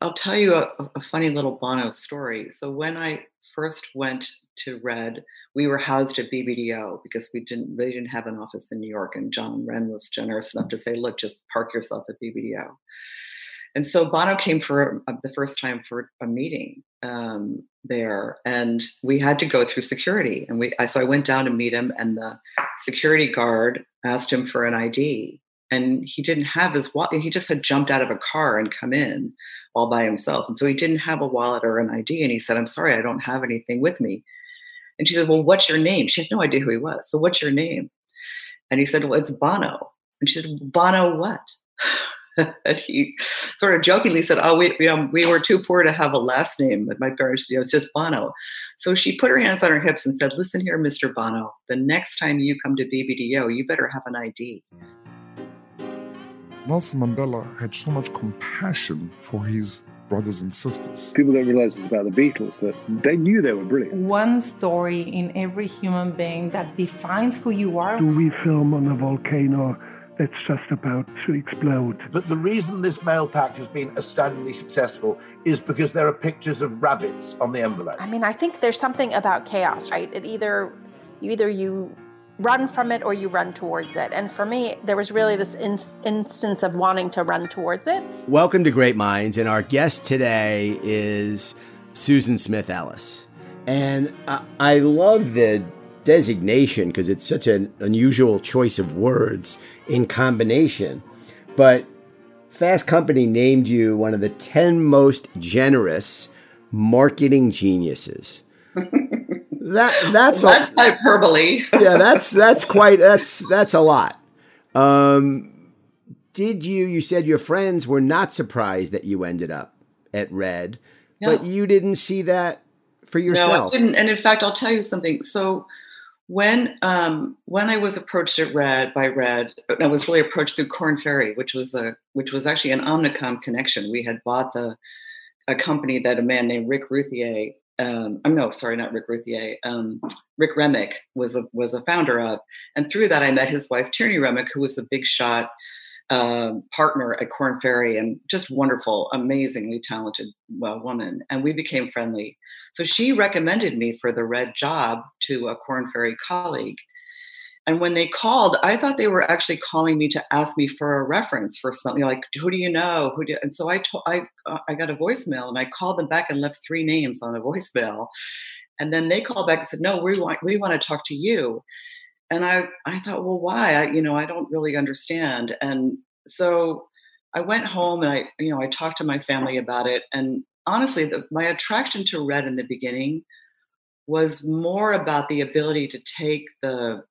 I'll tell you a, a, funny little Bono story. So when I first went to Red, we were housed at BBDO because we didn't really didn't have an office in New York, and John Wren was generous enough to say, "Look, just park yourself at BBDO." And so Bono came for a, the first time for a meeting um, there, and we had to go through security. And we, so I went down to meet him, and the security guard asked him for an ID, and he didn't have his wallet. He just had jumped out of a car and come in all by himself. And so he didn't have a wallet or an ID. And he said, I'm sorry, I don't have anything with me. And she said, Well, what's your name? She had no idea who he was. So what's your name? And he said, Well, it's Bono. And she said, Bono what? and he sort of jokingly said, "Oh, we you know, we were too poor to have a last name, but my parents, you know, it's just Bono." So she put her hands on her hips and said, "Listen here, Mr. Bono. The next time you come to BBDO, you better have an ID." Nelson Mandela had so much compassion for his brothers and sisters. People don't realize it's about the Beatles that they knew they were brilliant. One story in every human being that defines who you are. Do we film on a volcano that's just about to explode? But the reason this mail pack has been astoundingly successful is because there are pictures of rabbits on the envelope. I mean, I think there's something about chaos, right? It either you either you run from it or you run towards it. And for me, there was really this in- instance of wanting to run towards it. Welcome to Great Minds. And our guest today is Susan Smith Ellis. And I, I love the designation because it's such an unusual choice of words in combination. But Fast Company named you one of the 10 most generous marketing geniuses. that that's well, that's a, hyperbole. yeah, that's that's quite that's that's a lot. Um, did you? You said your friends were not surprised that you ended up at Red, no. but you didn't see that for yourself. No, I didn't. And in fact, I'll tell you something. So when um, when I was approached at Red by Red, I was really approached through Korn Ferry, which was a which was actually an Omnicom connection. We had bought the a company that a man named Rick Ruthier um, I'm no, sorry, not Rick Ruthier. Um, Rick Remick was a was a founder of, and through that I met his wife Tierney Remick, who was a big shot um, partner at Korn Ferry and just wonderful, amazingly talented well, woman. And we became friendly. So she recommended me for the red job to a Korn Ferry colleague. And when they called, I thought they were actually calling me to ask me for a reference for something like, who do you know? Who do? And so I told, I, uh, I got a voicemail and I called them back and left three names on a voicemail. And then they called back and said, no, we want, we want to talk to you. And I, I thought, well, why? I, you know, I don't really understand. And so I went home and I, you know, I talked to my family about it. And honestly, the, my attraction to red in the beginning was more about the ability to take the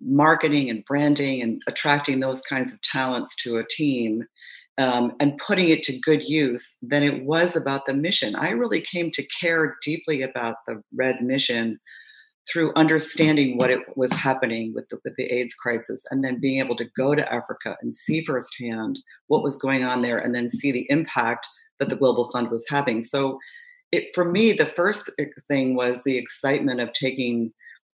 marketing and branding and attracting those kinds of talents to a team um, and putting it to good use than it was about the mission. I really came to care deeply about the Red mission through understanding what it was happening with the, with the AIDS crisis and then being able to go to Africa and see firsthand what was going on there and then see the impact that the Global Fund was having. So, it, for me, the first thing was the excitement of taking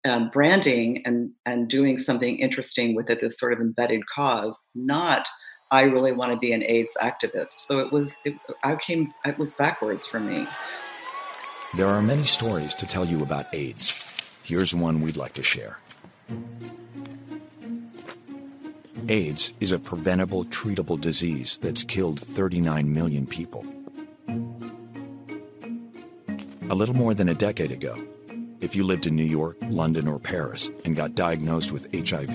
um, branding and and doing something interesting with it, this sort of embedded cause, not I really want to be an AIDS activist. So it was it, I came it was backwards for me. There are many stories to tell you about AIDS. Here's one we'd like to share. AIDS is a preventable, treatable disease that's killed 39 million people. A little more than a decade ago, if you lived in New York, London, or Paris and got diagnosed with HIV,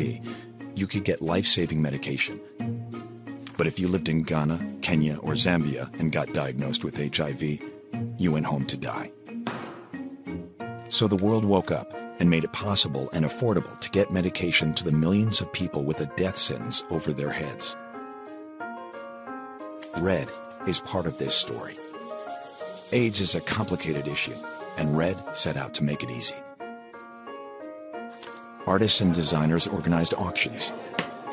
you could get life saving medication. But if you lived in Ghana, Kenya, or Zambia and got diagnosed with HIV, you went home to die. So the world woke up and made it possible and affordable to get medication to the millions of people with a death sentence over their heads. Red is part of this story. AIDS is a complicated issue and Red set out to make it easy. Artists and designers organized auctions.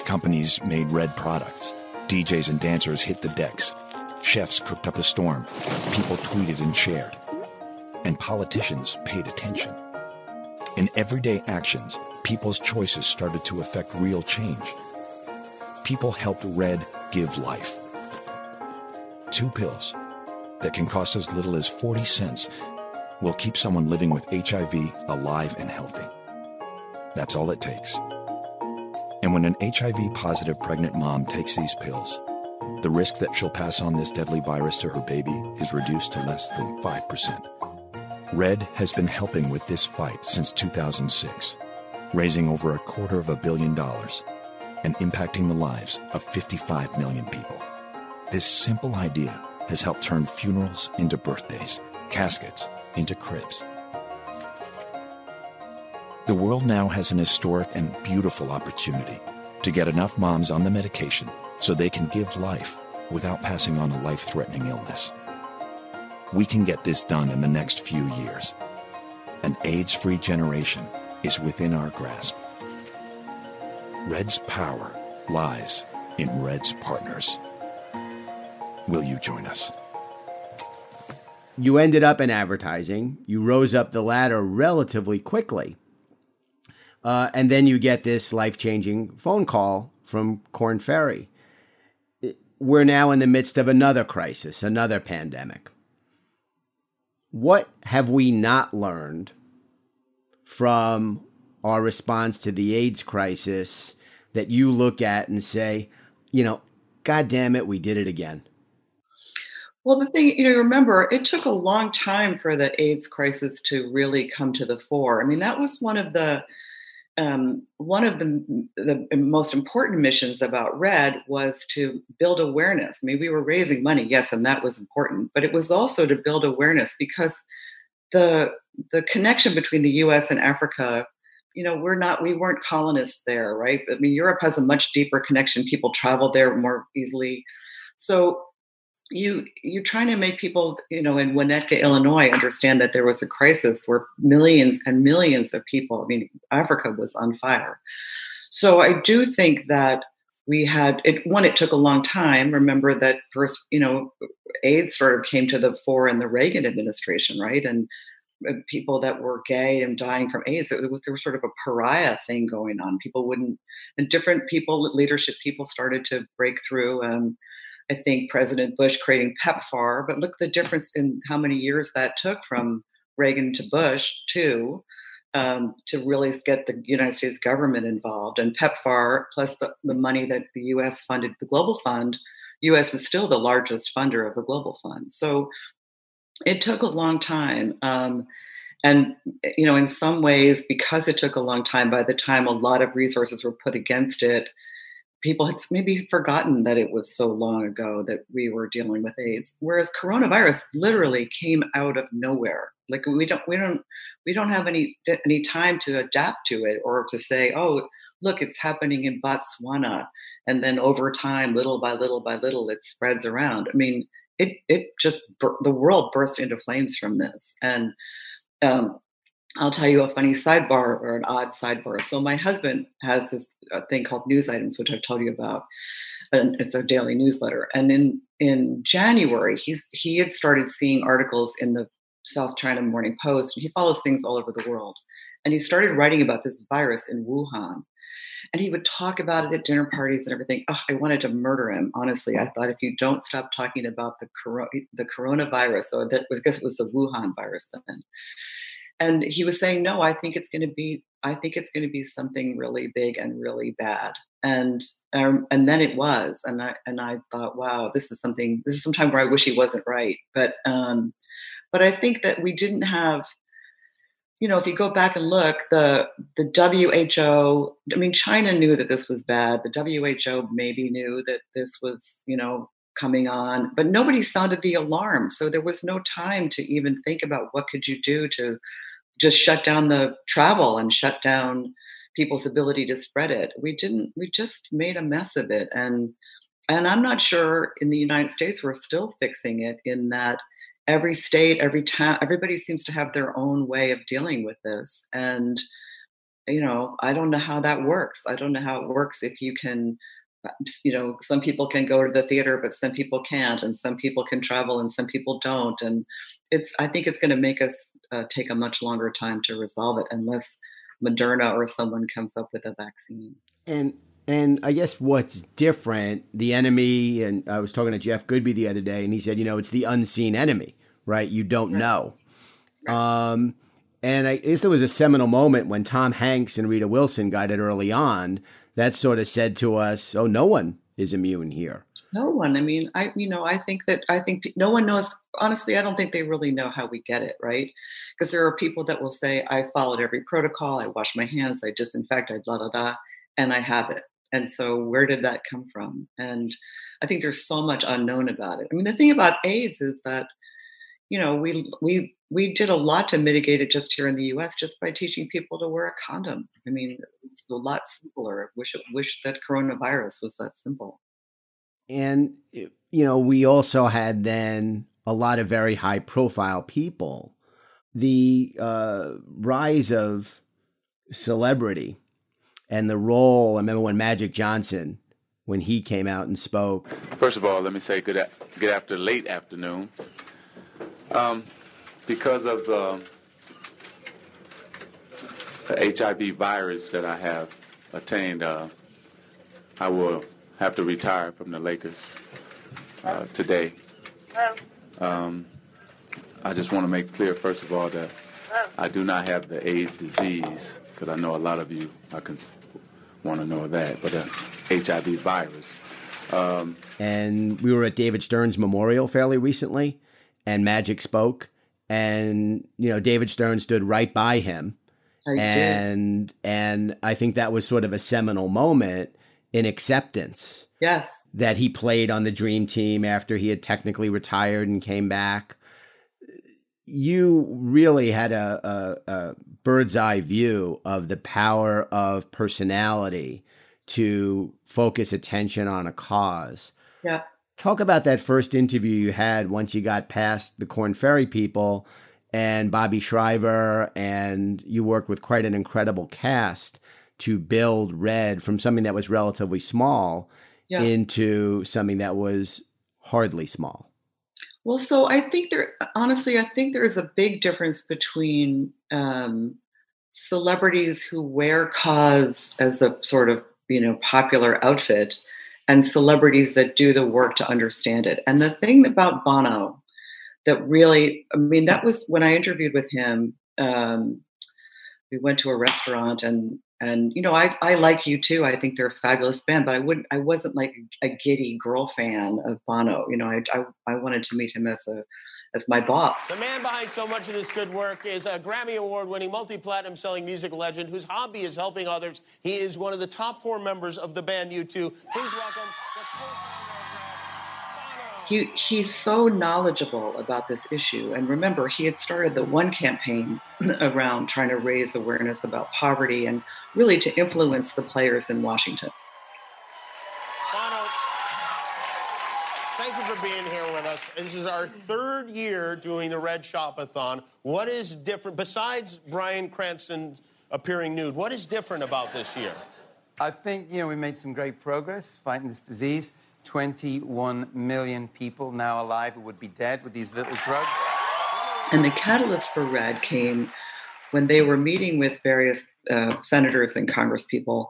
Companies made Red products. DJs and dancers hit the decks. Chefs cooked up a storm. People tweeted and shared. And politicians paid attention. In everyday actions, people's choices started to affect real change. People helped Red give life. Two pills, that can cost as little as 40 cents will keep someone living with HIV alive and healthy. That's all it takes. And when an HIV positive pregnant mom takes these pills, the risk that she'll pass on this deadly virus to her baby is reduced to less than 5%. Red has been helping with this fight since 2006, raising over a quarter of a billion dollars and impacting the lives of 55 million people. This simple idea has helped turn funerals into birthdays, caskets into cribs. The world now has an historic and beautiful opportunity to get enough moms on the medication so they can give life without passing on a life threatening illness. We can get this done in the next few years. An AIDS free generation is within our grasp. Red's power lies in Red's partners. Will you join us? You ended up in advertising. You rose up the ladder relatively quickly. Uh, and then you get this life changing phone call from Korn Ferry. We're now in the midst of another crisis, another pandemic. What have we not learned from our response to the AIDS crisis that you look at and say, you know, God damn it, we did it again? Well, the thing, you know, remember, it took a long time for the AIDS crisis to really come to the fore. I mean, that was one of the um, one of the, the most important missions about Red was to build awareness. I mean, we were raising money, yes, and that was important, but it was also to build awareness because the the connection between the U.S. and Africa, you know, we're not we weren't colonists there, right? I mean, Europe has a much deeper connection. People travel there more easily, so you you're trying to make people you know in winnetka illinois understand that there was a crisis where millions and millions of people i mean africa was on fire so i do think that we had it one it took a long time remember that first you know aids sort of came to the fore in the reagan administration right and people that were gay and dying from AIDS. It was, there was sort of a pariah thing going on. People wouldn't, and different people, leadership people started to break through. Um, I think President Bush creating PEPFAR, but look the difference in how many years that took from Reagan to Bush too, um, to really get the United States government involved. And PEPFAR plus the, the money that the U.S. funded the Global Fund, U.S. is still the largest funder of the Global Fund. So it took a long time. Um, and you know, in some ways, because it took a long time, by the time a lot of resources were put against it, people had maybe forgotten that it was so long ago that we were dealing with AIDS. Whereas coronavirus literally came out of nowhere. Like we don't we don't we don't have any any time to adapt to it or to say, oh, look, it's happening in Botswana, and then over time, little by little by little, it spreads around. I mean, it it just the world burst into flames from this, and um, I'll tell you a funny sidebar or an odd sidebar. So my husband has this uh, thing called news items, which I've told you about, and it's a daily newsletter. And in in January, he's he had started seeing articles in the South China Morning Post, and he follows things all over the world. And he started writing about this virus in Wuhan. And he would talk about it at dinner parties and everything. Oh, I wanted to murder him. Honestly, I thought if you don't stop talking about the coro- the coronavirus, or that I guess it was the Wuhan virus then and he was saying no i think it's going to be i think it's going to be something really big and really bad. And um, and then it was and i and i thought wow this is something this is some time where i wish he wasn't right. But um but i think that we didn't have you know if you go back and look the the who i mean china knew that this was bad. The who maybe knew that this was you know coming on but nobody sounded the alarm. So there was no time to even think about what could you do to just shut down the travel and shut down people's ability to spread it. We didn't. We just made a mess of it, and and I'm not sure in the United States we're still fixing it. In that every state, every town, everybody seems to have their own way of dealing with this, and you know, I don't know how that works. I don't know how it works if you can you know some people can go to the theater but some people can't and some people can travel and some people don't and it's i think it's going to make us uh, take a much longer time to resolve it unless moderna or someone comes up with a vaccine and And I guess what's different, the enemy, and I was talking to Jeff Goodby the other day, and he said, you know, it's the unseen enemy, right? You don't know. Um, and I guess there was a seminal moment when Tom Hanks and Rita Wilson got it early on that sort of said to us, oh, no one is immune here. No one. I mean, I you know, I think that I think no one knows. Honestly, I don't think they really know how we get it right, because there are people that will say, "I followed every protocol. I washed my hands. I disinfect. I blah blah blah, and I have it." And so, where did that come from? And I think there's so much unknown about it. I mean, the thing about AIDS is that, you know, we we we did a lot to mitigate it just here in the U.S. just by teaching people to wear a condom. I mean, it's a lot simpler. Wish wish that coronavirus was that simple. And, you know, we also had then a lot of very high profile people. The uh, rise of celebrity and the role. I remember when Magic Johnson, when he came out and spoke. First of all, let me say good, a- good after late afternoon. Um, because of the, the HIV virus that I have attained, uh, I will have to retire from the Lakers uh, today. Um, I just want to make clear, first of all, that I do not have the AIDS disease, because I know a lot of you are cons- want to know that, but the HIV virus. Um, and we were at David Stern's memorial fairly recently, and Magic spoke, and you know David Stern stood right by him, oh, I did. and and I think that was sort of a seminal moment in acceptance Yes. that he played on the dream team after he had technically retired and came back. You really had a, a, a bird's eye view of the power of personality to focus attention on a cause. Yeah. Talk about that first interview you had once you got past the Korn Ferry people and Bobby Shriver, and you worked with quite an incredible cast to build Red from something that was relatively small Yeah. into something that was hardly small. Well, so I think there, honestly, I think there is a big difference between um, celebrities who wear cause as a sort of, you know, popular outfit and celebrities that do the work to understand it. And the thing about Bono that really, I mean, that was when I interviewed with him. Um, we went to a restaurant and and you know I, I like U2 i think they're a fabulous band but i wouldn't i wasn't like a giddy girl fan of bono you know i i, I wanted to meet him as a as my boss The man behind so much of this good work is a Grammy Award winning, multi platinum selling music legend whose hobby is helping others. He is one of the top four members of the band U2. Please welcome the he he's so knowledgeable about this issue and remember he had started the one campaign around trying to raise awareness about poverty and really to influence the players in washington you for being here with us. This is our third year doing the Red Shopathon. What is different, besides Bryan Cranston appearing nude, what is different about this year? I think, you know, we made some great progress fighting this disease. 21 million people now alive who would be dead with these little drugs. And the catalyst for Red came when they were meeting with various uh, senators and congresspeople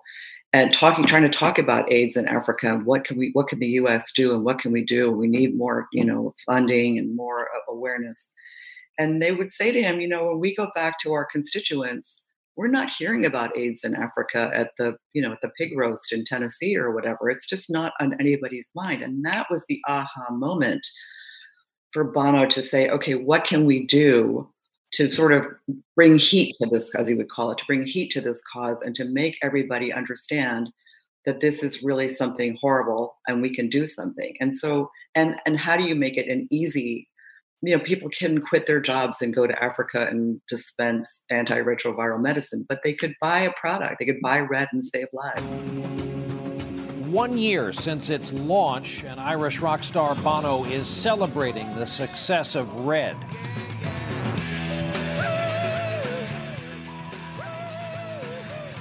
and talking, trying to talk about AIDS in Africa. What can we, what can the U.S. do, and what can we do? We need more, you know, funding and more awareness. And they would say to him, you know, when we go back to our constituents, we're not hearing about AIDS in Africa at the, you know, at the pig roast in Tennessee or whatever. It's just not on anybody's mind. And that was the aha moment for Bono to say, okay, what can we do to sort of bring heat to this, as he would call it, to bring heat to this cause and to make everybody understand that this is really something horrible and we can do something. And so, and and how do you make it an easy you know, people can quit their jobs and go to Africa and dispense antiretroviral medicine, but they could buy a product. They could buy Red and save lives. One year since its launch, and Irish rock star Bono is celebrating the success of Red.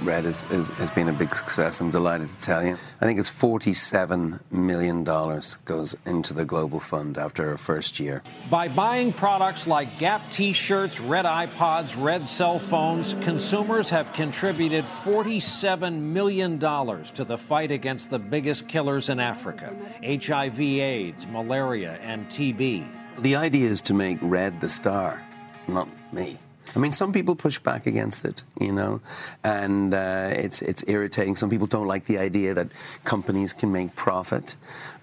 Red is, is, has been a big success. I'm delighted to tell you. I think it's $47 million goes into the Global Fund after our first year. By buying products like Gap t shirts, red iPods, red cell phones, consumers have contributed $47 million to the fight against the biggest killers in Africa HIV, AIDS, malaria, and TB. The idea is to make Red the star, not me. I mean, some people push back against it, you know, and uh, it's it's irritating. Some people don't like the idea that companies can make profit,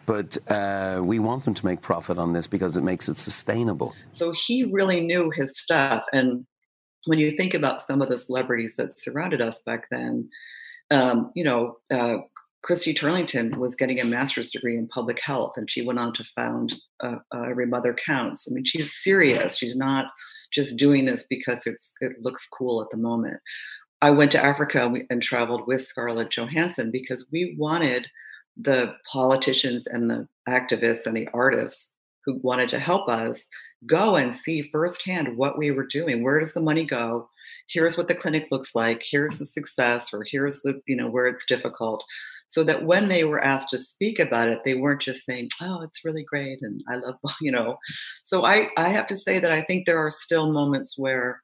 but uh, we want them to make profit on this because it makes it sustainable. So he really knew his stuff, and when you think about some of the celebrities that surrounded us back then, um, you know, uh, Christy Turlington was getting a master's degree in public health, and she went on to found uh, uh, Every Mother Counts. I mean, she's serious. She's not just doing this because it's it looks cool at the moment. I went to Africa and traveled with Scarlett Johansson because we wanted the politicians and the activists and the artists who wanted to help us go and see firsthand what we were doing. Where does the money go? Here's what the clinic looks like. Here's the success, or here's the you know where it's difficult so that when they were asked to speak about it they weren't just saying oh it's really great and i love you know. So i i have to say that i think there are still moments where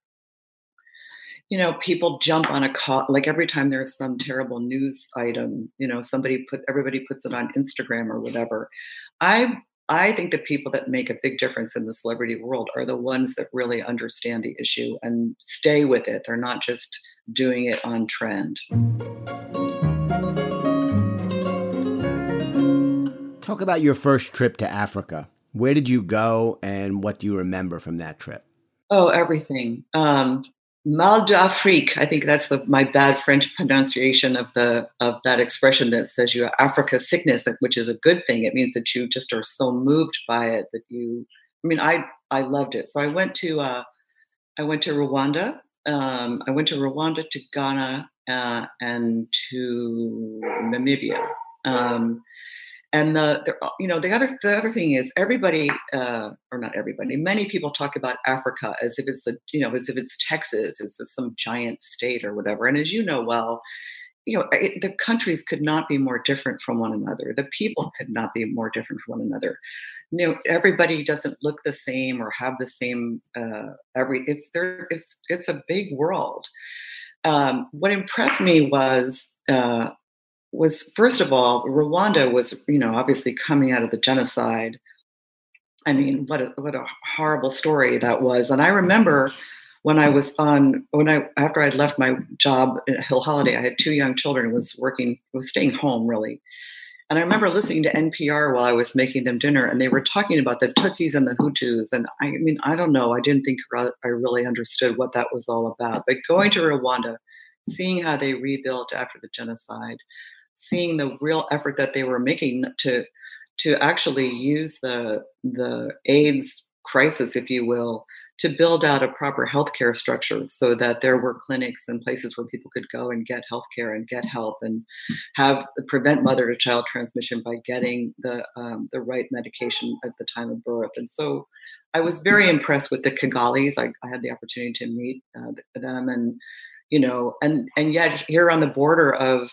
you know people jump on a call like every time there's some terrible news item you know somebody put everybody puts it on instagram or whatever i i think the people that make a big difference in the celebrity world are the ones that really understand the issue and stay with it. They're not just doing it on trend Talk about your first trip to Africa. Where did you go and what do you remember from that trip? Oh, everything. Um, Mal d'Afrique. I think that's the, my bad French pronunciation of the of that expression that says you have Africa sickness, which is a good thing. It means that you just are so moved by it that you. I mean, I I loved it. So I went to uh, I went to Rwanda. Um, I went to Rwanda, to Ghana, uh, and to Namibia. Um, and the, the, you know the other the other thing is everybody uh, or not everybody many people talk about africa as if it's a you know as if it's texas as some giant state or whatever. And as you know well you know it, the countries could not be more different from one another. The people could not be more different from one another. You know everybody doesn't look the same or have the same uh, every it's there it's it's a big world. Um, what impressed me was uh, was first of all, Rwanda was, you know, obviously coming out of the genocide. I mean, what a what a horrible story that was. And I remember when I was on when I after I'd left my job at Hill Holliday, I had two young children, was working, was staying home really. And I remember listening to NPR while I was making them dinner, and they were talking about the Tutsis and the Hutus. And I mean, I don't know, I didn't think I really understood what that was all about. But going to Rwanda, seeing how they rebuilt after the genocide, seeing the real effort that they were making to to actually use the the AIDS crisis, if you will, to build out a proper healthcare structure so that there were clinics and places where people could go and get healthcare and get help and have prevent mother to child transmission by getting the um, the right medication at the time of birth. And so, I was very impressed with the Kigalis. I, I had the opportunity to meet uh, them, and you know, and and yet here on the border of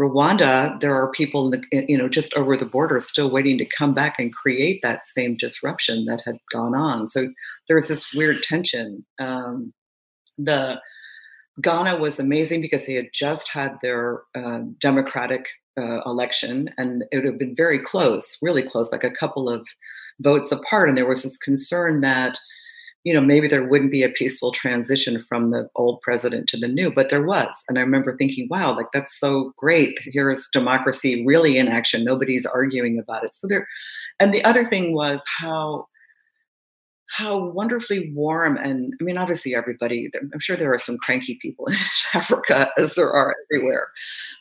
Rwanda, there are people, the, you know, just over the border still waiting to come back and create that same disruption that had gone on. So there's this weird tension. Um, the Ghana was amazing because they had just had their uh, democratic uh, election, and it have been very close, really close, like a couple of votes apart. And there was this concern that you know, maybe there wouldn't be a peaceful transition from the old president to the new, but there was. And I remember thinking, wow, like that's so great. Here is democracy really in action. Nobody's arguing about it. So there, and the other thing was how how wonderfully warm and I mean, obviously, everybody. I'm sure there are some cranky people in Africa, as there are everywhere.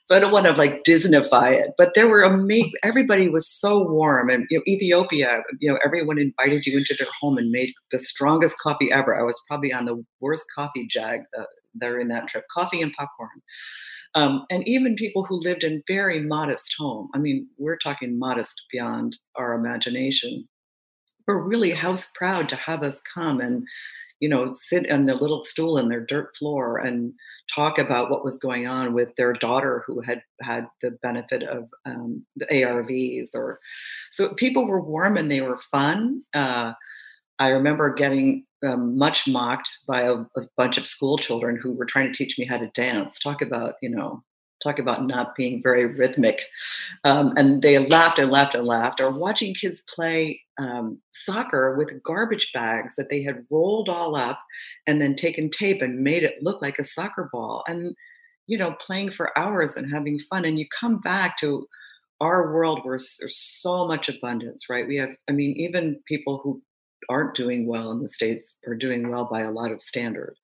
So I don't want to like Disneyfy it, but there were amazing. Everybody was so warm, and you know, Ethiopia. You know, everyone invited you into their home and made the strongest coffee ever. I was probably on the worst coffee jag uh, there in that trip. Coffee and popcorn. Um, and even people who lived in very modest home. I mean, we're talking modest beyond our imagination were really house proud to have us come and you know, sit on the little stool in their dirt floor and talk about what was going on with their daughter who had had the benefit of um, the ARVs. Or so people were warm and they were fun. Uh, I remember getting um, much mocked by a, a, bunch of school children who were trying to teach me how to dance. Talk about, you know, talk about not being very rhythmic. Um, and they laughed and laughed and laughed. Or watching kids play um, soccer with garbage bags that they had rolled all up and then taken tape and made it look like a soccer ball. And, you know, playing for hours and having fun. And you come back to our world where there's so much abundance, right? We have, I mean, even people who aren't doing well in the states are doing well by a lot of standard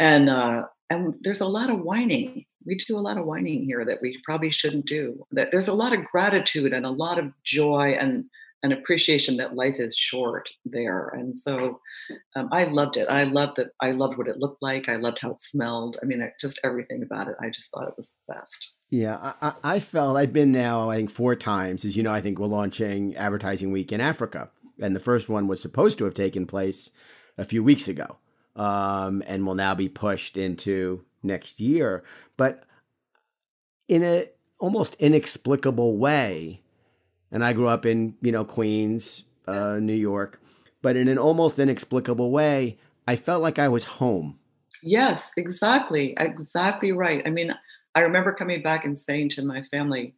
and uh, and there's a lot of whining we do a lot of whining here that we probably shouldn't do that there's a lot of gratitude and a lot of joy and an appreciation that life is short there. And so um, i loved it. I loved that i loved what it looked like. I loved how it smelled. I mean just everything about it i just thought it was the best. Yeah I, I felt i've been now i think four times as you know i think we're launching advertising week in africa and the first one was supposed to have taken place a few weeks ago, um, and will now be pushed into next year. But in a almost inexplicable way, and I grew up in you know Queens, uh, New York, but in an almost inexplicable way, I felt like I was home. Yes, exactly, exactly right. I mean, I remember coming back and saying to my family,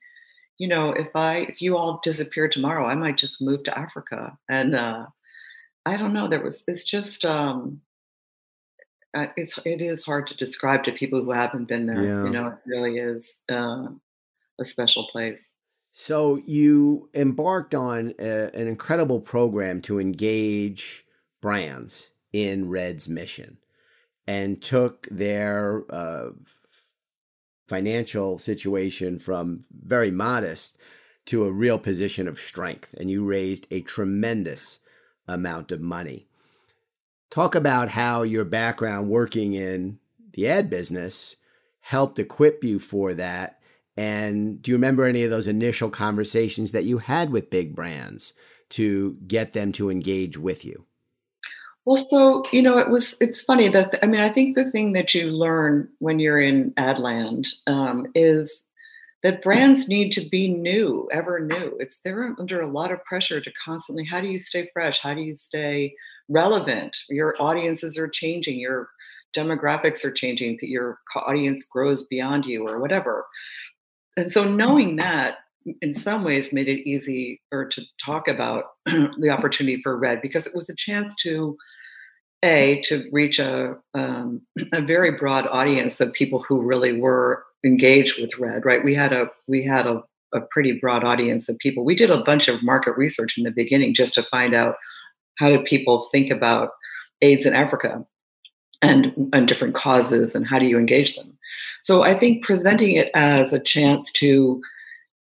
you know, if I if you all disappear tomorrow, I might just move to Africa. And uh, I don't know. There was it's just um, it's it is hard to describe to people who haven't been there. Yeah. You know, it really is uh, a special place. So you embarked on a, an incredible program to engage brands in Red's mission, and took their uh, financial situation from very modest to a real position of strength, and you raised a tremendous amount of money. Talk about how your background working in the ad business helped equip you for that. And do you remember any of those initial conversations that you had with big brands to get them to engage with you? Well, so you know, it was. It's funny that I mean, I think the thing that you learn when you're in Adland um, is that brands need to be new, ever new. It's they're under a lot of pressure to constantly. How do you stay fresh? How do you stay relevant? Your audiences are changing. Your demographics are changing. Your audience grows beyond you, or whatever. And so, knowing that in some ways made it easy or to talk about the opportunity for red because it was a chance to a to reach a um, a very broad audience of people who really were engaged with red right we had a we had a, a pretty broad audience of people we did a bunch of market research in the beginning just to find out how did people think about aids in africa and and different causes and how do you engage them so i think presenting it as a chance to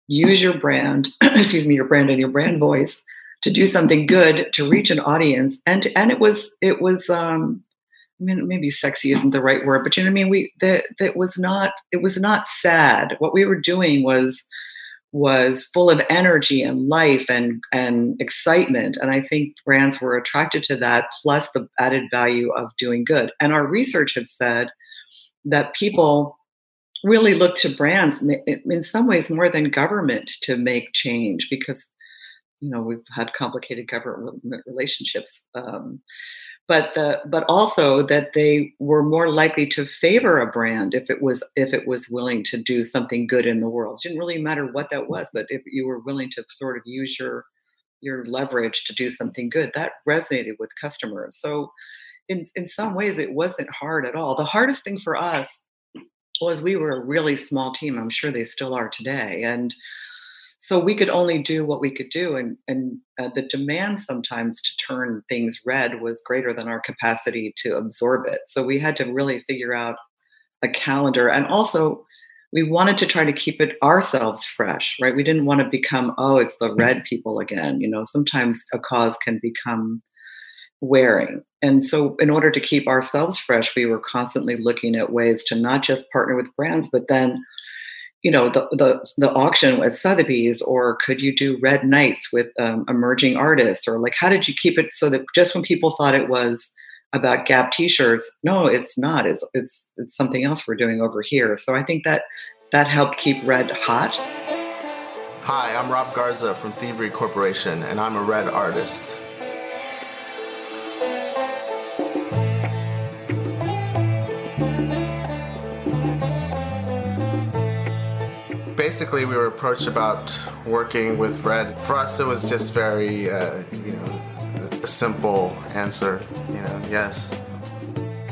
use your brand, excuse me, your brand and your brand voice to do something good to reach an audience. And and it was it was um I mean maybe sexy isn't the right word, but you know what I mean? We that that was not it was not sad. What we were doing was was full of energy and life and and excitement. And i think brands were attracted to that plus the added value of doing good. And our research had said that people really look to brands in some ways more than government to make change because you know we've had complicated government relationships um, but the but also that they were more likely to favor a brand if it was if it was willing to do something good in the world it didn't really matter what that was but if you were willing to sort of use your your leverage to do something good that resonated with customers so in in some ways it wasn't hard at all the hardest thing for us was we were a really small team. I'm sure they still are today. And so we could only do what we could do. And, and uh, the demand sometimes to turn things red was greater than our capacity to absorb it. So we had to really figure out a calendar. And also, we wanted to try to keep it ourselves fresh, right? We didn't want to become, oh, it's the red people again. You know, sometimes a cause can become wearing. And so, in order to keep ourselves fresh, we were constantly looking at ways to not just partner with brands, but then, you know, the the, the auction at Sotheby's, or could you do red nights with um, emerging artists, or like how did you keep it so that just when people thought it was about Gap T-shirts. No, it's not. It's it's it's something else we're doing over here. So I think that that helped keep Red hot. Hi, I'm Rob Garza from Thievery Corporation, and I'm a Red artist. Basically, we were approached about working with Red. For us, it was just very, uh, you know, a simple answer. You know, yes.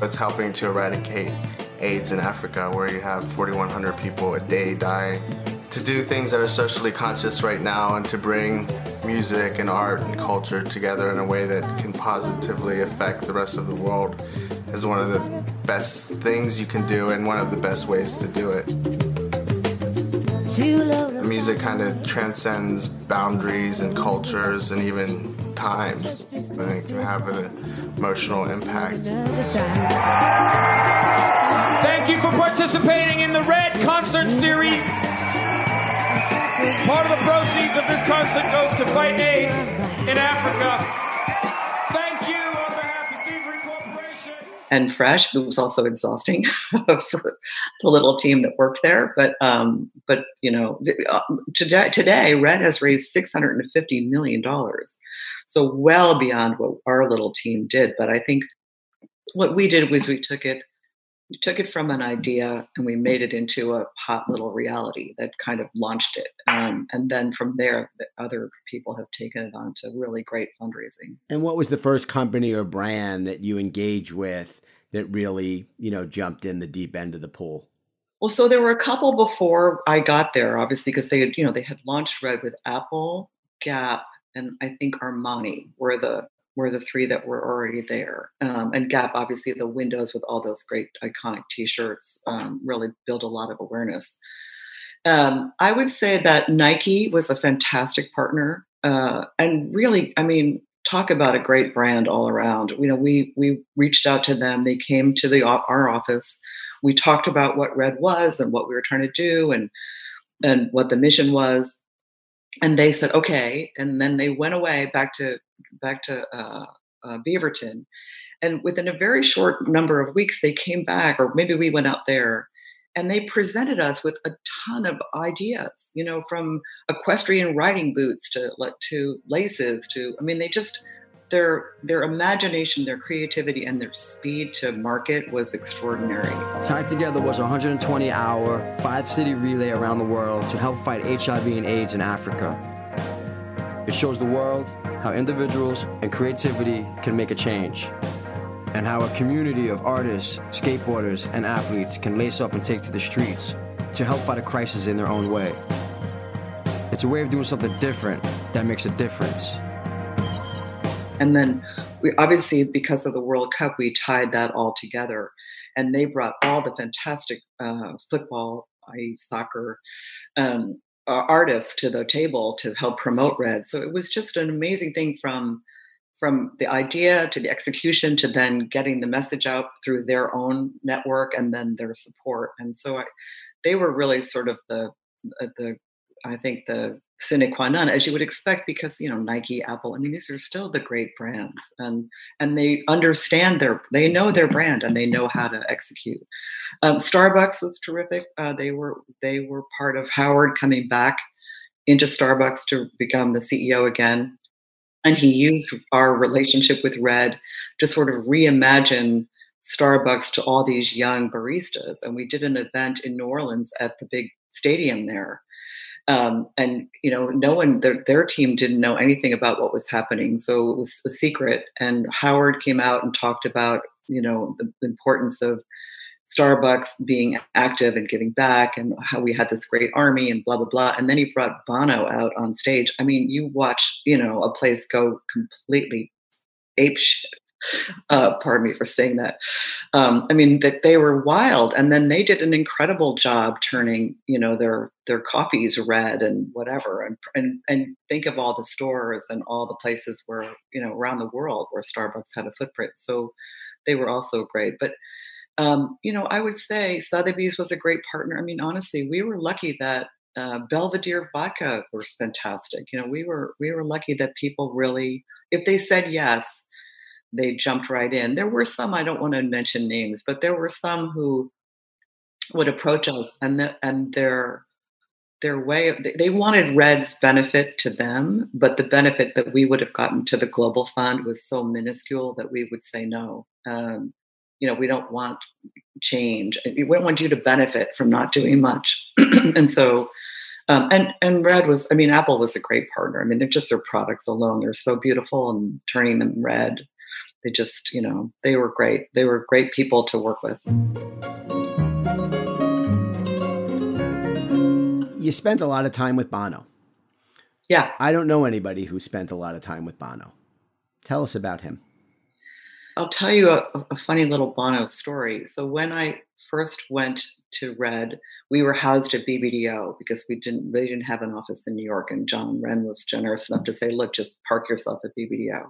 It's helping to eradicate AIDS in Africa, where you have 4,100 people a day dying. To do things that are socially conscious right now and to bring music and art and culture together in a way that can positively affect the rest of the world is one of the best things you can do and one of the best ways to do it. Music kind of transcends boundaries and cultures and even time, and it can have an emotional impact. Thank you for participating in the Red Concert Series. Part of the proceeds and fresh. It was also exhausting for the little team that worked there. But um, but you know, uh, today today Red has raised six hundred and fifty million dollars, so well beyond what our little team did. But I think what we did was we took it we took it from an idea and we made it into a hot little reality that kind of launched it. Um, and then from there, the other people have taken it on to really great fundraising. And what was the first company or brand that you engaged with that really, you know, jumped in the deep end of the pool? Well, so there were a couple before I got there, obviously, because they had, you know, they had launched Red with Apple, Gap, and I think Armani were the were the three that were already there. Um, and Gap, obviously, the windows with all those great iconic T-shirts um, really built a lot of awareness. Um, I would say that Nike was a fantastic partner, uh, and really, I mean, talk about a great brand all around. You know, we we reached out to them. They came to the our office. We talked about what Red was and what we were trying to do, and and what the mission was. And they said okay, and then they went away back to back to uh, uh, Beaverton, and within a very short number of weeks, they came back, or maybe we went out there, and they presented us with a ton of ideas. You know, from equestrian riding boots to to laces to I mean, they just their their imagination, their creativity, and their speed to market was extraordinary. Tied Together was a 120 hour, five city relay around the world to help fight HIV and AIDS in Africa. It shows the world how individuals and creativity can make a change, and how a community of artists, skateboarders, and athletes can lace up and take to the streets to help fight a crisis in their own way. It's a way of doing something different that makes a difference. And then we obviously, because of the World Cup, we tied that all together. And they brought all the fantastic uh, football, i.e., soccer, um, artists to the table to help promote Red. So it was just an amazing thing from from the idea to the execution to then getting the message out through their own network and then their support. And so I, they were really sort of the uh, the I think the sine qua non, as you would expect, because you know Nike, Apple. I mean, these are still the great brands, and and they understand their, they know their brand, and they know how to execute. Um, Starbucks was terrific. Uh, they were they were part of Howard coming back into Starbucks to become the CEO again, and he used our relationship with Red to sort of reimagine Starbucks to all these young baristas. And we did an event in New Orleans at the big stadium there. Um, and you know no one their, their team didn't know anything about what was happening. So it was a secret. And howard came out and talked about you know the, importance of starbucks being active and giving back and how we had this great army and blah blah blah and then he brought bono out on stage i mean you watch you know a place go completely ape shit uh, pardon me for saying that. Um, I mean that they were wild, and then they did an incredible job turning, you know, their their coffees red and whatever, and and and think of all the stores and all the places where you know around the world where Starbucks had a footprint. So they were also great, but. Um, you know, I would say Sotheby's was a great partner. I mean, honestly, we were lucky that uh, Belvedere vodka was fantastic. You know, we were we were lucky that people really, if they said yes, they jumped right in. There were some I don't want to mention names, but there were some who would approach us and the, and their their way of they wanted red's benefit to them but the benefit that we would have gotten to the global fund was so minuscule that we would say no um, you know we don't want change we don't want you to benefit from not doing much and so um, and and red was i mean apple was a great partner i mean they're just their products alone they're so beautiful and turning them red they just you know they were great they were great people to work with you spent a lot of time with Bono. Yeah. I don't know anybody who spent a lot of time with Bono. Tell us about him. I'll tell you a, a, funny little Bono story. So when I first went to Red, we were housed at BBDO because we didn't really didn't have an office in New York, and John Wren was generous enough to say, "Look, just park yourself at BBDO."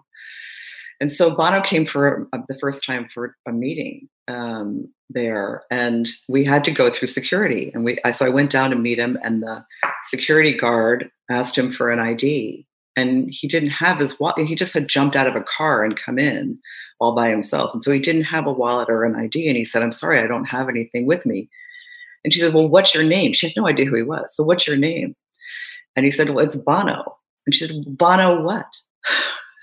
And so Bono came for a, the first time for a meeting um, there, and we had to go through security. And we, I, so I went down to meet him, and the security guard asked him for an ID, and he didn't have his wallet. He just had jumped out of a car and come in all by himself, and so he didn't have a wallet or an ID. And he said, "I'm sorry, I don't have anything with me." And she said, "Well, what's your name?" She had no idea who he was. So, what's your name? And he said, "Well, it's Bono." And she said, "Bono what?"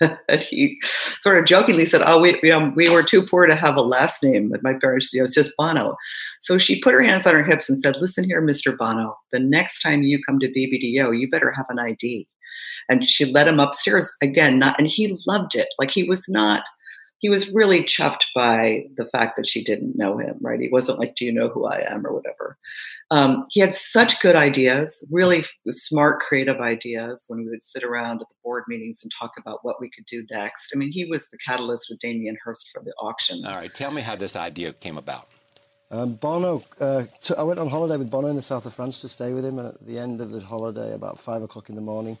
and he sort of jokingly said, "Oh, we you know, we were too poor to have a last name, but my parents, you know, it's just Bono." So she put her hands on her hips and said, "Listen here, Mr. Bono. The next time you come to BBDO, you better have an ID." And she led him upstairs again, not, and he loved it. Like he was not he was really chuffed by the fact that she didn't know him, right? He wasn't like, Do you know who I am or whatever. Um, he had such good ideas, really smart, creative ideas when we would sit around at the board meetings and talk about what we could do next. I mean, he was the catalyst with Damien Hirst for the auction. All right, tell me how this idea came about. Um, Bono, uh, t- I went on holiday with Bono in the south of France to stay with him, and at the end of the holiday, about five o'clock in the morning,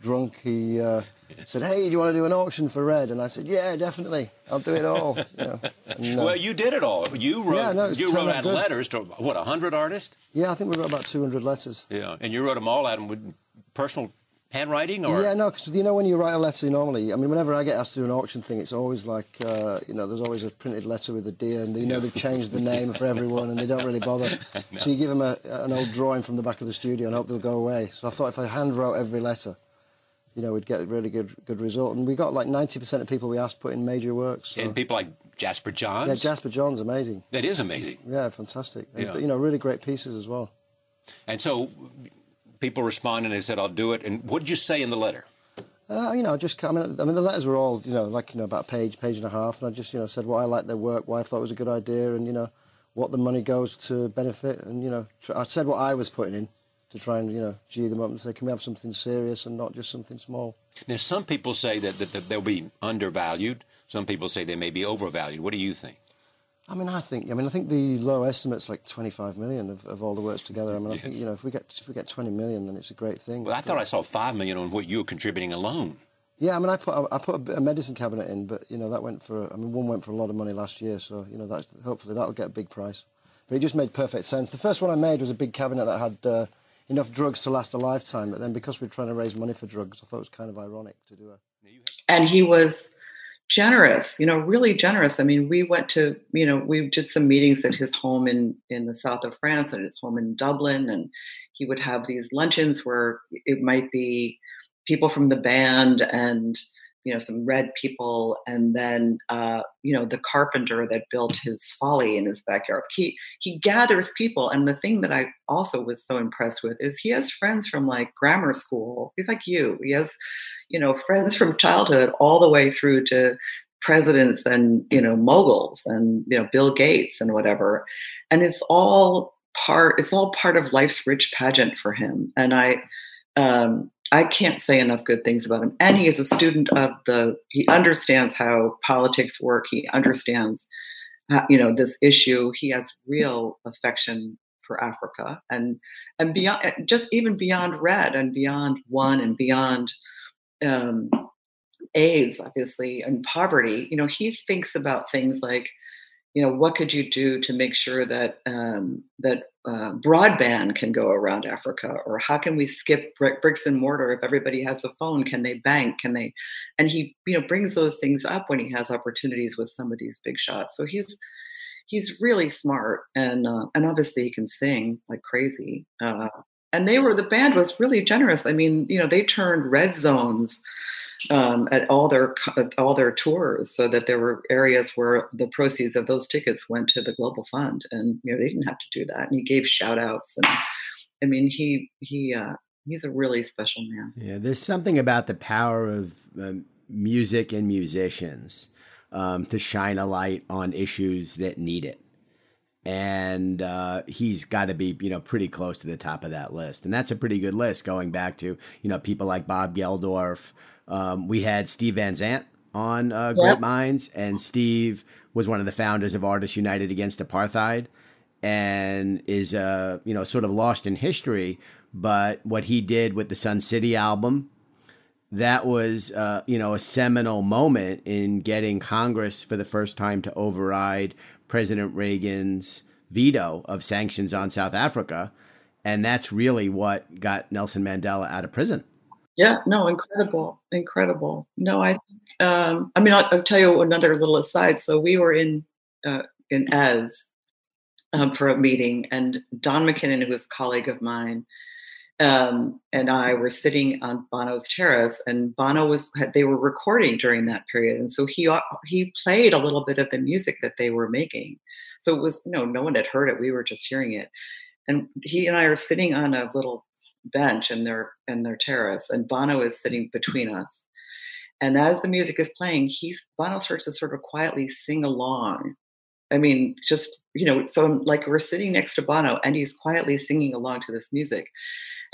drunk, he uh, said, "Hey, do you want to do an auction for Red?" And I said, "Yeah, definitely. I'll do it all." You know, and, uh, well, you did it all. You wrote. Yeah, no, you wrote out good. letters to what hundred artists. Yeah, I think we wrote about two hundred letters. Yeah, and you wrote them all out with personal handwriting, or yeah, no, because you know when you write a letter normally, I mean, whenever I get asked to do an auction thing, it's always like, uh, you know, there's always a printed letter with a deer, and you know they've changed the name for everyone, and they don't really bother. So you give them a, an old drawing from the back of the studio and hope they'll go away. So I thought if I hand wrote every letter you know, we'd get a really good good result. And we got like 90% of people we asked put in major works. So. And people like Jasper Johns? Yeah, Jasper Johns, amazing. That is amazing. Yeah, fantastic. Yeah. And, you know, really great pieces as well. And so people responded and they said, I'll do it. And what did you say in the letter? Uh, you know, just I mean, I mean, the letters were all you know, like you know, about a page, page and a half, and I just you know said why I liked their work, why I thought it was a good idea, and you know, what the money goes to benefit, and you know, I said what I was putting in, to try and you know gee them up and say, can we have something serious and not just something small? Now, some people say that, that, that they'll be undervalued. Some people say they may be overvalued. What do you think? I mean, I think. I mean, I think the low estimate's like 25 million of, of all the works together. I mean, yes. I think you know if we get if we get 20 million, then it's a great thing. Well, I thought I saw five million on what you were contributing alone. Yeah, I mean, I put I put a, medicine cabinet in, but you know that went for. I mean, one went for a lot of money last year, so you know that hopefully that'll get a big price. But it just made perfect sense. The first one I made was a big cabinet that had. Uh, enough drugs to last a lifetime. But then because we're trying to raise money for drugs, I thought it was kind of ironic to do it. And he was generous, you know, really generous. I mean, we went to, you know, we did some meetings at his home in in the south of France, at his home in Dublin, and he would have these luncheons where it might be people from the band and you know some red people and then uh, you know the carpenter that built his folly in his backyard. He he gathers people and the thing that i also was so impressed with is he has friends from like grammar school. He's like you. He has you know friends from childhood all the way through to presidents and you know moguls and you know bill gates and whatever. And it's all part it's all part of life's rich pageant for him. And i um, I can't say enough good things about him. And he is a student of the, he understands how politics work. He understands, how, you know, this issue. He has real affection for Africa and, and beyond, eh, just even beyond red and beyond one and beyond um, AIDS, obviously, and poverty. You know, he thinks about things like, you know, what could you do to make sure that um, that uh, broadband can go around Africa, or how can we skip bricks and mortar if everybody has a phone? Can they bank? Can they? And he, you know, brings those things up when he has opportunities with some of these big shots. So he's he's really smart, and uh, and obviously he can sing like crazy. Uh, and they were the band was really generous. I mean, you know, they turned red zones um, at all their all their tours, so that there were areas where the proceeds of those tickets went to the Global Fund, and you know they didn't have to do that. And he gave shout outs, and I mean he he uh, he's a really special man. Yeah, there's something about the power of um, music and musicians um, to shine a light on issues that need it. And uh, he's got to be, you know, pretty close to the top of that list, and that's a pretty good list. Going back to, you know, people like Bob Geldof, um, we had Steve Van Zandt on uh, Great yep. Minds, and Steve was one of the founders of Artists United Against Apartheid, and is uh, you know sort of lost in history. But what he did with the Sun City album, that was uh, you know a seminal moment in getting Congress for the first time to override President Reagan's veto of sanctions on South Africa, and that's really what got Nelson Mandela out of prison. Yeah, no, incredible, incredible. No, I, um, I mean, I'll, I'll, tell you another little aside. So we were in uh, in Èze um, for a meeting, and Don McKinnon, who was a colleague of mine, um, and I were sitting on Bono's terrace, and Bono was they were recording during that period, and so he uh, he played a little bit of the music that they were making. So it was no, no one had heard it. We were just hearing it, and he and I are sitting on a little bench in their in their terrace, and Bono is sitting between us. And as the music is playing, he's Bono starts to sort of quietly sing along. I mean, just you know, so I'm, like we're sitting next to Bono, and he's quietly singing along to this music.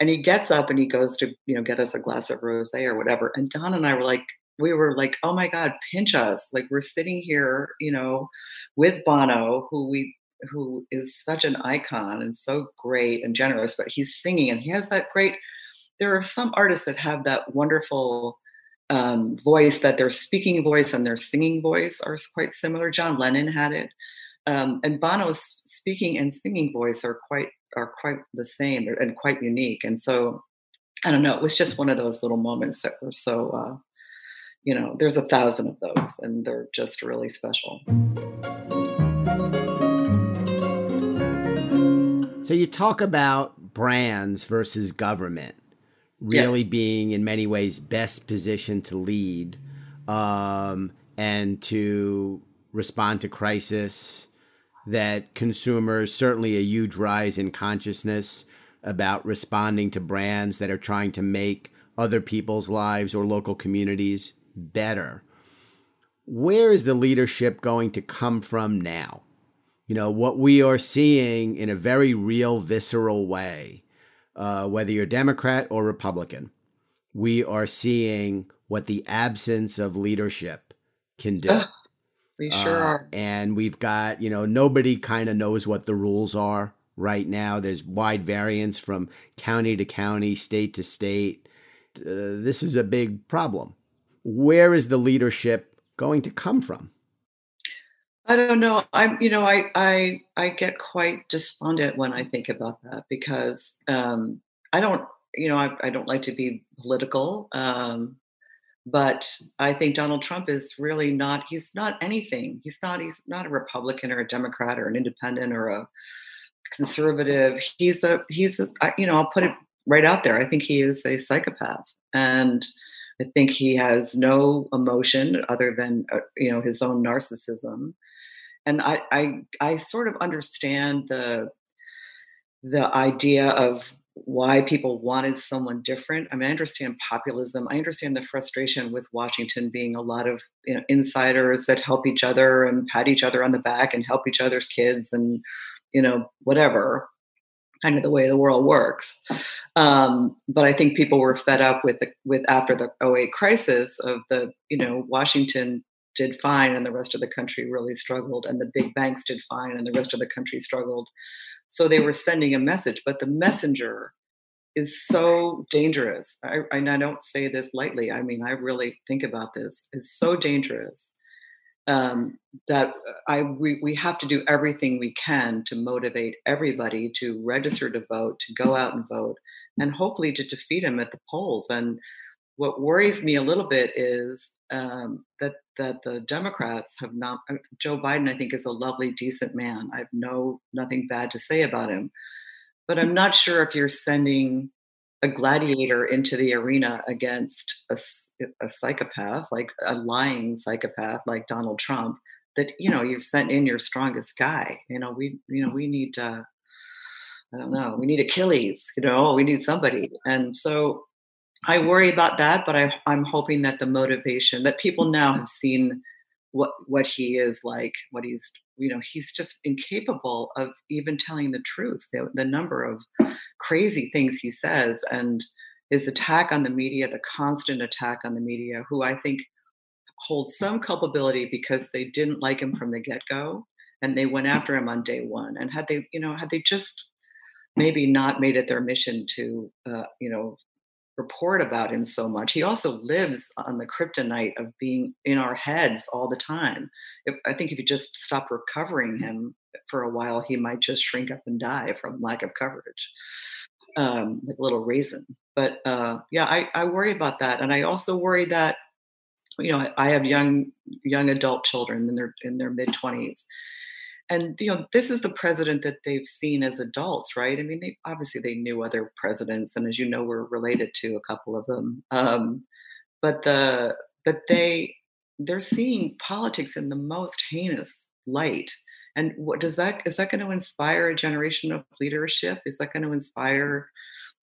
And he gets up and he goes to you know get us a glass of rosé or whatever. And Don and I were like, we were like, oh my God, pinch us. Like we're sitting here, you know, with Bono, who we who is such an icon and so great and generous, but he's singing and he has that great. There are some artists that have that wonderful um, voice that their speaking voice and their singing voice are quite similar. John Lennon had it, um, and Bono's speaking and singing voice are quite are quite the same and quite unique. And so, I don't know. It was just one of those little moments that were so. Uh, you know, there's a thousand of those, and they're just really special. So you talk about brands versus government really yeah. being in many ways best positioned to lead um, and to respond to crisis that consumers certainly a huge rise in consciousness about responding to brands that are trying to make other people's lives or local communities better where is the leadership going to come from now you know, what we are seeing in a very real, visceral way, uh, whether you're Democrat or Republican, we are seeing what the absence of leadership can do. we sure uh, are. And we've got, you know, nobody kind of knows what the rules are right now. There's wide variance from county to county, state to state. Uh, this is a big problem. Where is the leadership going to come from? I don't know. I'm, you know, I I I get quite despondent when I think about that because um, I don't, you know, I, I don't like to be political, um, but I think Donald Trump is really not. He's not anything. He's not. He's not a Republican or a Democrat or an Independent or a conservative. He's a. He's a. You know, I'll put it right out there. I think he is a psychopath, and I think he has no emotion other than uh, you know his own narcissism and I, I I sort of understand the the idea of why people wanted someone different. I mean, I understand populism. I understand the frustration with Washington being a lot of you know, insiders that help each other and pat each other on the back and help each other's kids and you know whatever kind of the way the world works. Um, but I think people were fed up with the, with after the 08 crisis of the you know Washington did fine and the rest of the country really struggled and the big banks did fine and the rest of the country struggled. So they were sending a message but the messenger is so dangerous. I, and i don't say this lightly. I mean i really think about this. Is so dangerous um, that I we, we have to do everything we can to motivate everybody to register to vote, to go out and vote, and hopefully to defeat him at the polls. And what worries me a little bit is um, that that the Democrats have not. Uh, Joe Biden, I think, is a lovely, decent man. I have no nothing bad to say about him, but I'm not sure if you're sending a gladiator into the arena against a, a psychopath, like a lying psychopath, like Donald Trump. That you know you've sent in your strongest guy. You know we you know we need. Uh, I don't know. We need Achilles. You know we need somebody, and so I worry about that, but I, I'm hoping that the motivation that people now have seen what what he is like, what he's you know he's just incapable of even telling the truth. The, the number of crazy things he says and his attack on the media, the constant attack on the media, who I think holds some culpability because they didn't like him from the get go and they went after him on day one. And had they you know had they just maybe not made it their mission to uh, you know report about him so much. He also lives on the kryptonite of being in our heads all the time. If, I think if you just stop recovering him for a while, he might just shrink up and die from lack of coverage, um, like a little raisin. But uh, yeah, I, I worry about that, and I also worry that you know I have young young adult children in their in their mid twenties, and you know this is the president that they've seen as adults right? I mean they obviously they knew other presidents and as you know we're related to a couple of them. Um, but the but they they're seeing politics in the most heinous light. And what does that is that going to inspire a generation of leadership? Is that going to inspire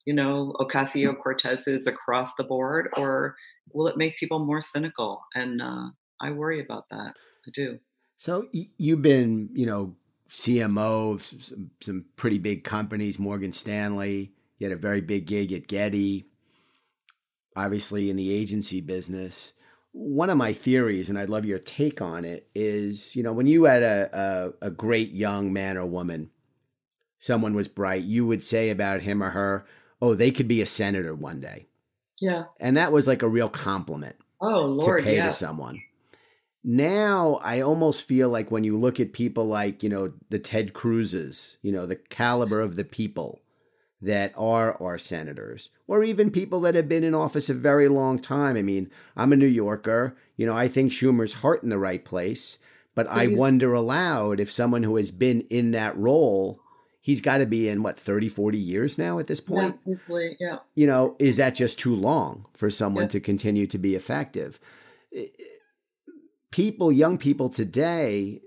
you know ocasio-cortez's across the board? Or will it make people more cynical? And uh, i worry about that. I do so you've been, you know, CMO of some, some, pretty big companies, Morgan Stanley. You had a very big gig at Getty, obviously in the agency business. One of my theories, and I'd love your take on it, is you know when you had a, a, a great young man or woman, someone was bright, you would say about him or her, "Oh, they could be a senator one day." Yeah, and that was like a real compliment. Oh Lord, to pay yes. to someone now I almost feel like when you look at people like, you know, the Ted Cruzes, you know, the caliber of the people that are our senators, or even people that have been in office a very long time. I mean, I'm a New Yorker. You know, I think Schumer's heart in the right place, but I wonder aloud if someone who has been in that role, he's got to be in what, 30, 40 years now at this point? Yeah, yeah. You know, is that just too long for someone Yeah. to continue to be effective? People, young people today,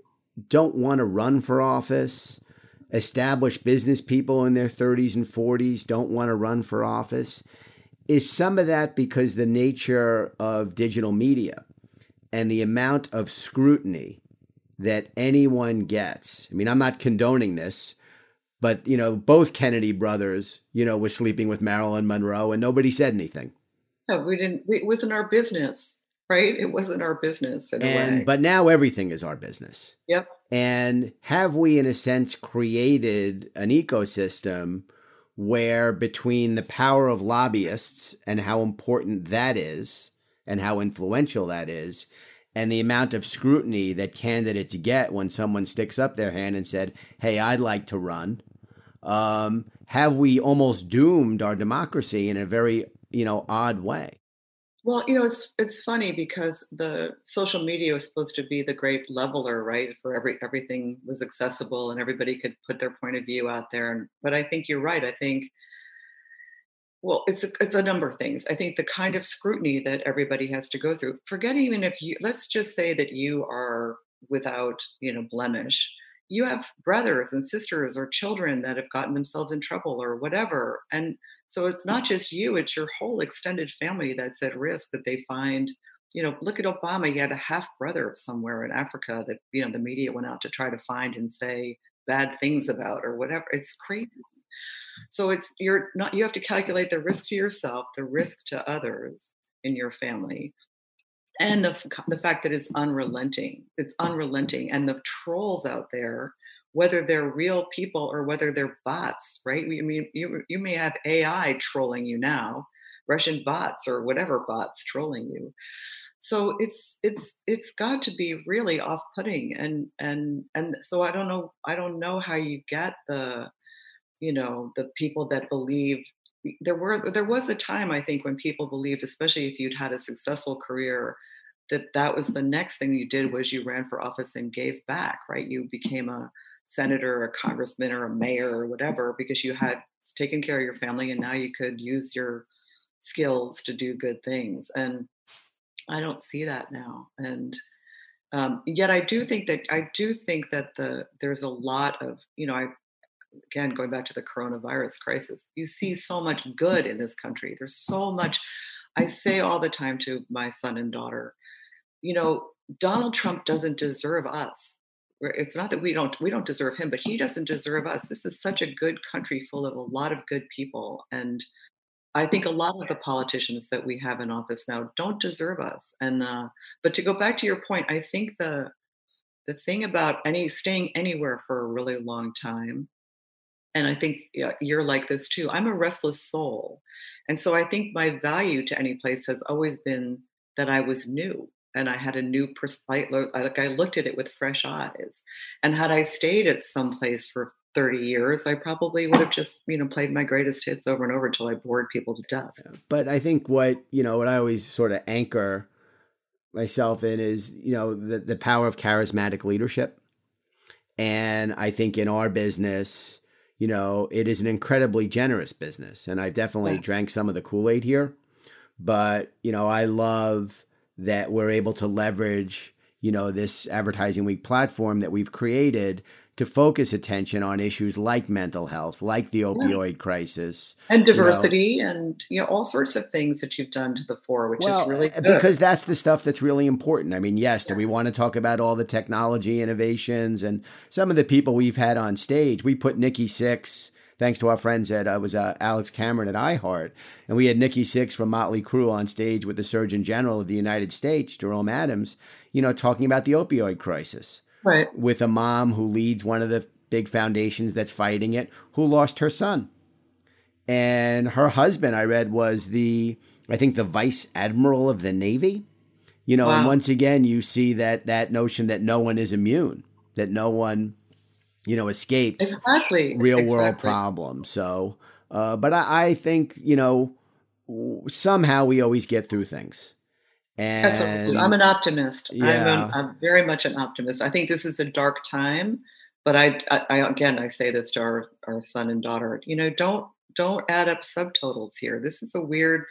don't want to run for office. Established business people in their 30s and 40s don't want to run for office. Is some of that because the nature of digital media and the amount of scrutiny that anyone gets? I mean, I'm not condoning this, but you know, both Kennedy brothers, you know, were sleeping with Marilyn Monroe and nobody said anything. No, we didn't. We, it wasn't our business, right? It wasn't our business in a And way. but now everything is our business. Yep. And have we, in a sense, created an ecosystem where between the power of lobbyists and how important that is and how influential that is, and the amount of scrutiny that candidates get when someone sticks up their hand and said, Hey, I'd like to run, um, have we almost doomed our democracy in a very, you know, odd way? Well, you know, it's it's funny because the social media was supposed to be the great leveler, right? For every everything was accessible and everybody could put their point of view out there. And but I think you're right. I think well, it's a, it's a number of things. I think the kind of scrutiny that everybody has to go through. Forget even if you let's just say that you are without you know blemish. You have brothers and sisters or children that have gotten themselves in trouble or whatever, and so it's not just you; it's your whole extended family that's at risk that they find. You know, look at Obama. He had a half brother somewhere in Africa that you know the media went out to try to find and say bad things about or whatever. It's crazy. So it's you're not you have to calculate the risk to yourself, the risk to others in your family, and the the fact that it's unrelenting. It's unrelenting, and the trolls out there, whether they're real people or whether they're bots, right? I mean, you you may have AI trolling you now, Russian bots or whatever bots trolling you. so it's it's it's got to be really off-putting and and and so i don't know i don't know how you get the you know the people that believe there was there was a time i think when people believed especially if you'd had a successful career that that was the next thing you did was you ran for office and gave back right you became a senator or a congressman or a mayor or whatever because you had taken care of your family and now you could use your skills to do good things and i don't see that now and um, yet i do think that i do think that the there's a lot of you know i again going back to the coronavirus crisis you see so much good in this country. There's so much i say all the time to my son and daughter you know donald trump doesn't deserve us it's not that we don't we don't deserve him but he doesn't deserve us. This is such a good country full of a lot of good people and i think a lot of the politicians that we have in office now don't deserve us and uh, but to go back to your point i think the the thing about any staying anywhere for a really long time and i think you're like this too i'm a restless soul and so i think my value to any place has always been that i was new and I had a new perspective. Like I looked at it with fresh eyes. And had I stayed at some place for 30 years, I probably would have just, you know, played my greatest hits over and over until I bored people to death. But I think what, you know, what I always sort of anchor myself in is, you know, the, the power of charismatic leadership. And I think in our business, you know, it is an incredibly generous business. And I definitely yeah. drank some of the Kool Aid here. But, you know, I love that we're able to leverage, you know, this advertising week platform that we've created to focus attention on issues like mental health, like the opioid yeah. crisis, and diversity, you know. and you know all sorts of things that you've done to the fore, which well, is really eh, good. because that's the stuff that's really important. I mean, yes, yeah. do we want to talk about all the technology innovations and some of the people we've had on stage? We put Nikki Sixx thanks to our friends at uh, was uh, Alex Cameron at iHeart, and we had Nikki Sixx from Motley Crue on stage with the Surgeon General of the United States, Jerome Adams, you know, talking about the opioid crisis, right? With a mom who leads one of the big foundations that's fighting it, who lost her son, and her husband, I read, was the I think the vice admiral of the Navy. You know, wow. and once again, you see that that notion that no one is immune, that no one you know, escapes exactly real exactly. world problems. So, uh, but I, I, think you know somehow we always get through things. And I'm an optimist. Yeah. I'm, an, I'm, very much an optimist. I think this is a dark time, but I, I, I again I say this to our, our son and daughter. You know, don't don't add up subtotals here. This is a weird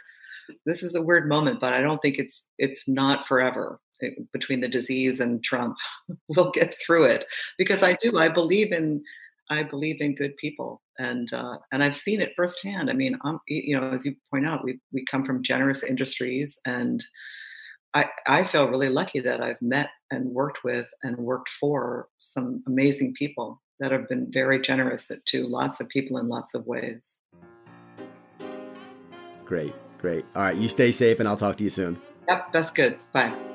this is a weird moment, but I don't think it's it's not forever. Eh, between the disease and Trump. we'll get through it because I do. I believe in I believe in good people, and uh, and I've seen it firsthand. I mean, I'm, you know, as you point out, we we come from generous industries, and I I feel really lucky that I've met and worked with and worked for some amazing people that have been very generous to lots of people in lots of ways. Great, great. All right, you stay safe, and I'll talk to you soon. Yep, that's good. Bye.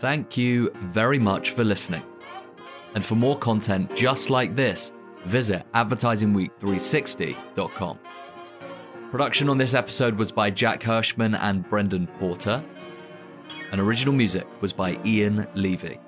Thank you very much for listening. And for more content just like this, visit advertisingweek360.com. Production on this episode was by Jack Hirschman and Brendan Porter, and original music was by Ian Levy.